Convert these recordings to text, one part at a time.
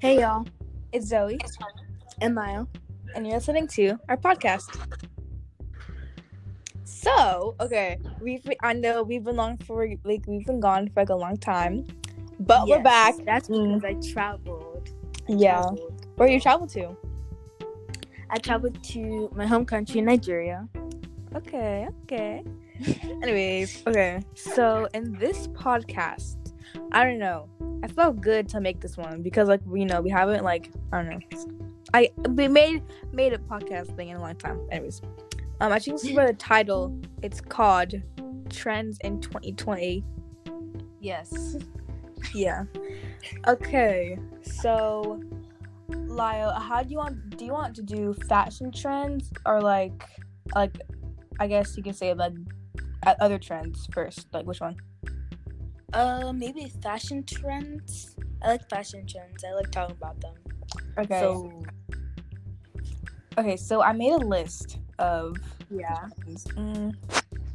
Hey y'all, It's Zoe, and Maya. and you're listening to our podcast. So, okay, we've I know we've been long for like we've been gone for like a long time, but we're back. That's Mm. because I traveled. I Yeah. traveled. Where you travel to? I traveled to my home country, Nigeria. Okay, okay. Anyways, okay. So in this podcast, I don't know. I felt good to make this one because like we know we haven't like I don't know. I we made made a podcast thing in a long time. Anyways, um, I think this is by the title. It's called Trends in 2020. Yes. Yeah. Okay. So, Lyle, how do you want? Do you want to do fashion trends or like, like, I guess you can say like, other trends first. Like which one? Uh, maybe fashion trends. I like fashion trends. I like talking about them. Okay. So okay. So I made a list of. yeah. Mm.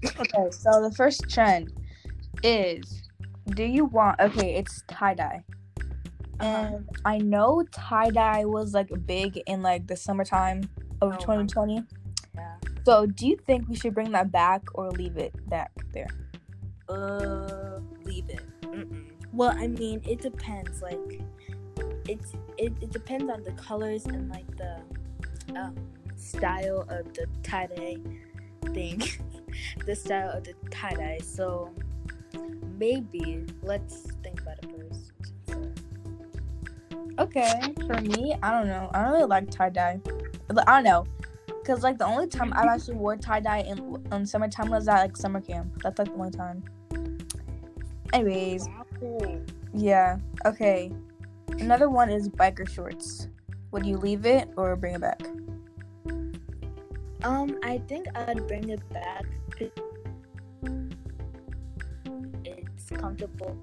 Okay. So the first trend is, do you want? Okay, it's tie dye. Uh-huh. And I know tie dye was like big in like the summertime of Oh 2020. Yeah. So, do you think we should bring that back or leave it back there? Uh. Well, I mean, it depends. Like, it's it, it depends on the colors and like the um style of the tie dye thing, the style of the tie dye. So maybe let's think about it first. Okay, for me, I don't know. I don't really like tie dye. I don't know, cause like the only time I've actually wore tie dye in in summertime was at like summer camp. That's like the only time. Anyways, yeah. Okay. Another one is biker shorts. Would you leave it or bring it back? Um, I think I'd bring it back. It's comfortable.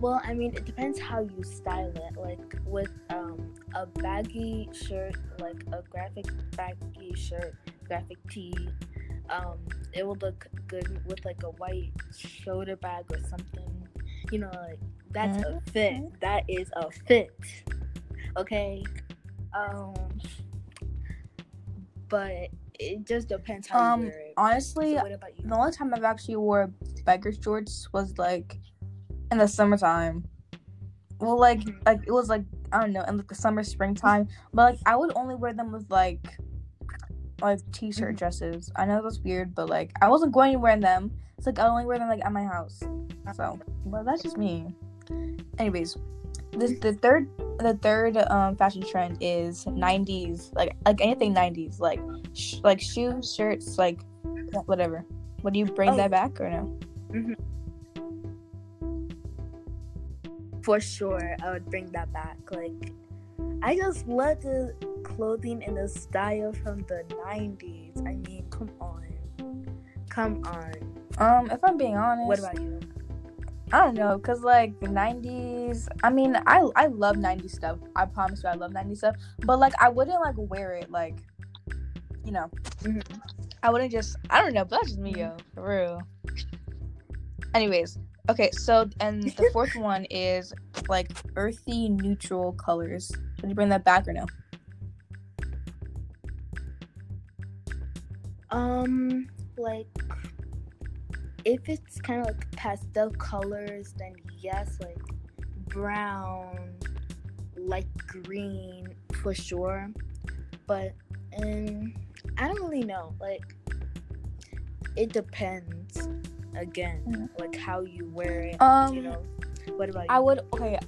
Well, I mean, it depends how you style it. Like with um a baggy shirt, like a graphic baggy shirt, graphic tee, um, it would look good with like a white shoulder bag or something. You know, like that's a fit. That is a fit. Okay. Um, but it just depends how Um, you wear it. Honestly, So what about you? the only time I've actually wore biker shorts was like in the summertime. Well, like Mhm. like it was like I don't know in like the summer springtime, but like I would only wear them with like like t-shirt Mhm. dresses. I know that's weird, but like I wasn't going to wear them. It's like I only wear them like at my house. So, well, that's just me. Anyways, this the third the third um fashion trend is 90s like like anything 90s like sh- like shoes shirts like whatever would you bring Oh. that back or no For sure, I would bring that back. Like, I just love the clothing and the style from the '90s. I mean, come on, come on. um if i'm being honest What about you? i don't know because like the 90s i mean i i love 90s stuff i promise you i love 90s stuff but like i wouldn't like wear it like you know Mhm. i wouldn't just i don't know but that's just me yo for real anyways okay so and the fourth one is like earthy neutral colors would you bring that back or no Um, like, if it's kind of like pastel colors, then yes, like brown, light green for sure. But um, I don't really know. Like, it depends. Again, Mhm. like how you wear it. um you know. What about you? i would okay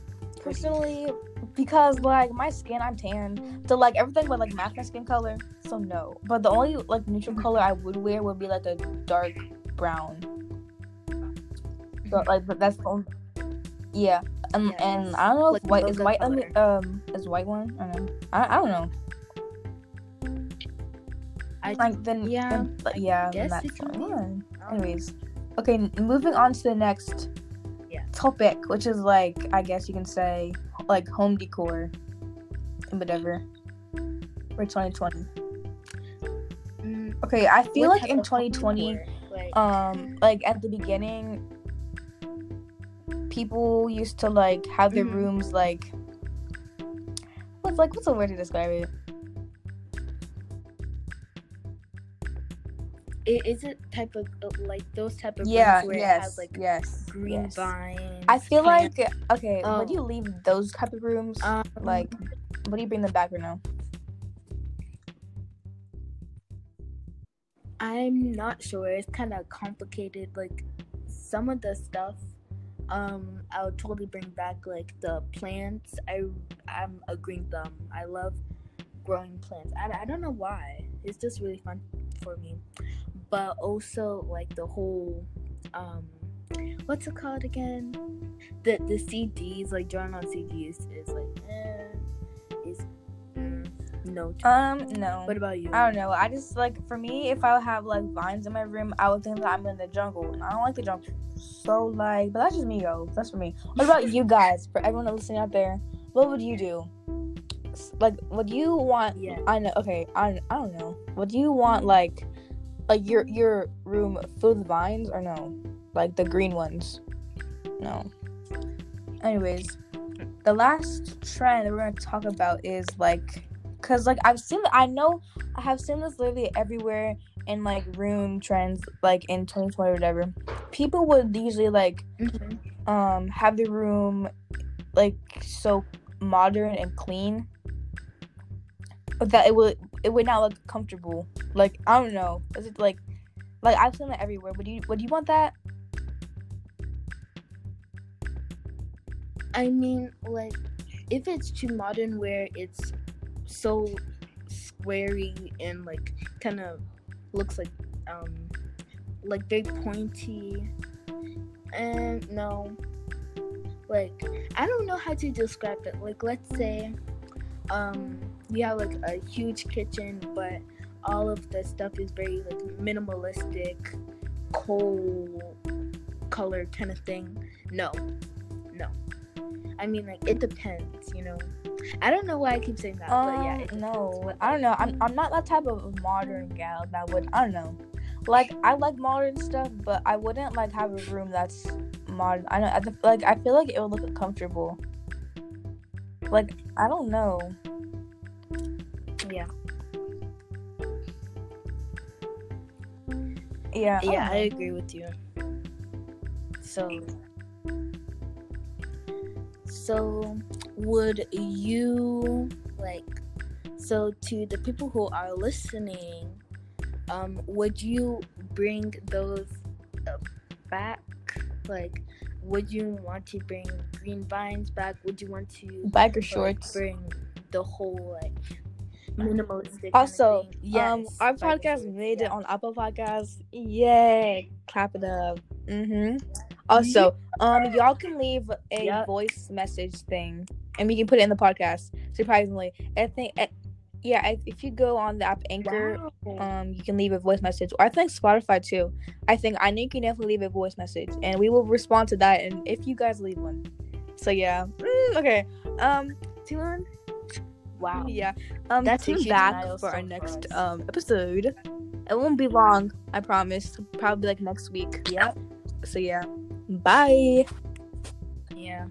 personally because like my skin i'm tan. So like everything would like match my skin color. So no. But the only like neutral color i would wear would be like a dark brown. So like but that's the only yeah. And Yes. and i don't know if Like white is white mean, um is white one? I don't know. I, I don't know. I like then yeah, then, like, yeah guess that's one. I don't know. anyways. Okay moving on to the next Yeah. Topic which is like i guess you can say like home decor and whatever for 2020 Mm, okay i feel like in 2020? Like, um like at the beginning people used to like have their Mhm. rooms like what's like what's a word to describe it? I- Is it type of uh, like those type of Yeah, rooms where it has like yes, green yes. vines? I feel plants? like okay, Oh. would you leave those type of rooms? um, like, what do you bring them back or no? I'm not sure. It's kind of complicated. Like some of the stuff, um, I would totally bring back. Like the plants. I I'm a green thumb. I love growing plants. I, I don't know why. It's just really fun for me. But also like the whole, um, what's it called again? The the CDs like drawing on CDs is like eh, is mm, no. Um, no. what about you? I don't know. I just like for me, if I would have like vines in my room, I would think that I'm in the jungle, and I don't like the jungle. So like, but that's just me, yo. That's for me. What about you guys? For everyone listening out there, what would you do? Like, would you want? Yeah. I know. Okay, I I don't know. Would you want like, like your your room filled with vines or no? Like the green ones? No. Anyways, the last trend that we're gonna talk about is like Cause like I've seen, I know I have seen this literally everywhere in like room trends, like in 2020 or whatever. People would usually like Mhm. um have the room like so modern and clean, that it would it would not look comfortable. Like I don't know, is it like like I've seen that everywhere? Would you would you want that? I mean, like, if it's too modern where it's so squarey and like kind of looks like um like very pointy, and no, like I don't know how to describe it. Like, let's say um you have like a huge kitchen, but all of the stuff is very like minimalistic, coal color kind of thing. No, no. I mean, like it depends, you know. I don't know why I keep saying that, but yeah. Um, no, I don't know. I'm I'm not that type of modern gal that would. I don't know. Like I like modern stuff, but I wouldn't like have a room that's modern. I don't. I, like I feel like it would look uncomfortable. Like I don't know. Yeah, Yeah. I yeah, I agree with you. So, so would you like? So to the people who are listening, um, would you bring those uh, back? Like, would you want to bring green vines back? Would you want to biker like, shorts. bring the whole like minimalistic? kind of Also, thing? um, our podcast made yeah. it on Apple Podcasts. Yay! Clap it up. Mm-hmm. Also, um, y'all can leave a Yep. voice message thing, and we can put it in the podcast. Surprisingly, I think, yeah, if, if you go on the app Anchor, Wow. um, you can leave a voice message, or I think Spotify too. I think I know you can definitely leave a voice message, and we will respond to that. And if you guys leave one, so yeah, Mm, okay. Um, Tilan, wow. yeah. Um, That's tune back for our milestone for next um episode. It won't be long, I promise. Probably like next week. Yep. So yeah, bye. Yeah.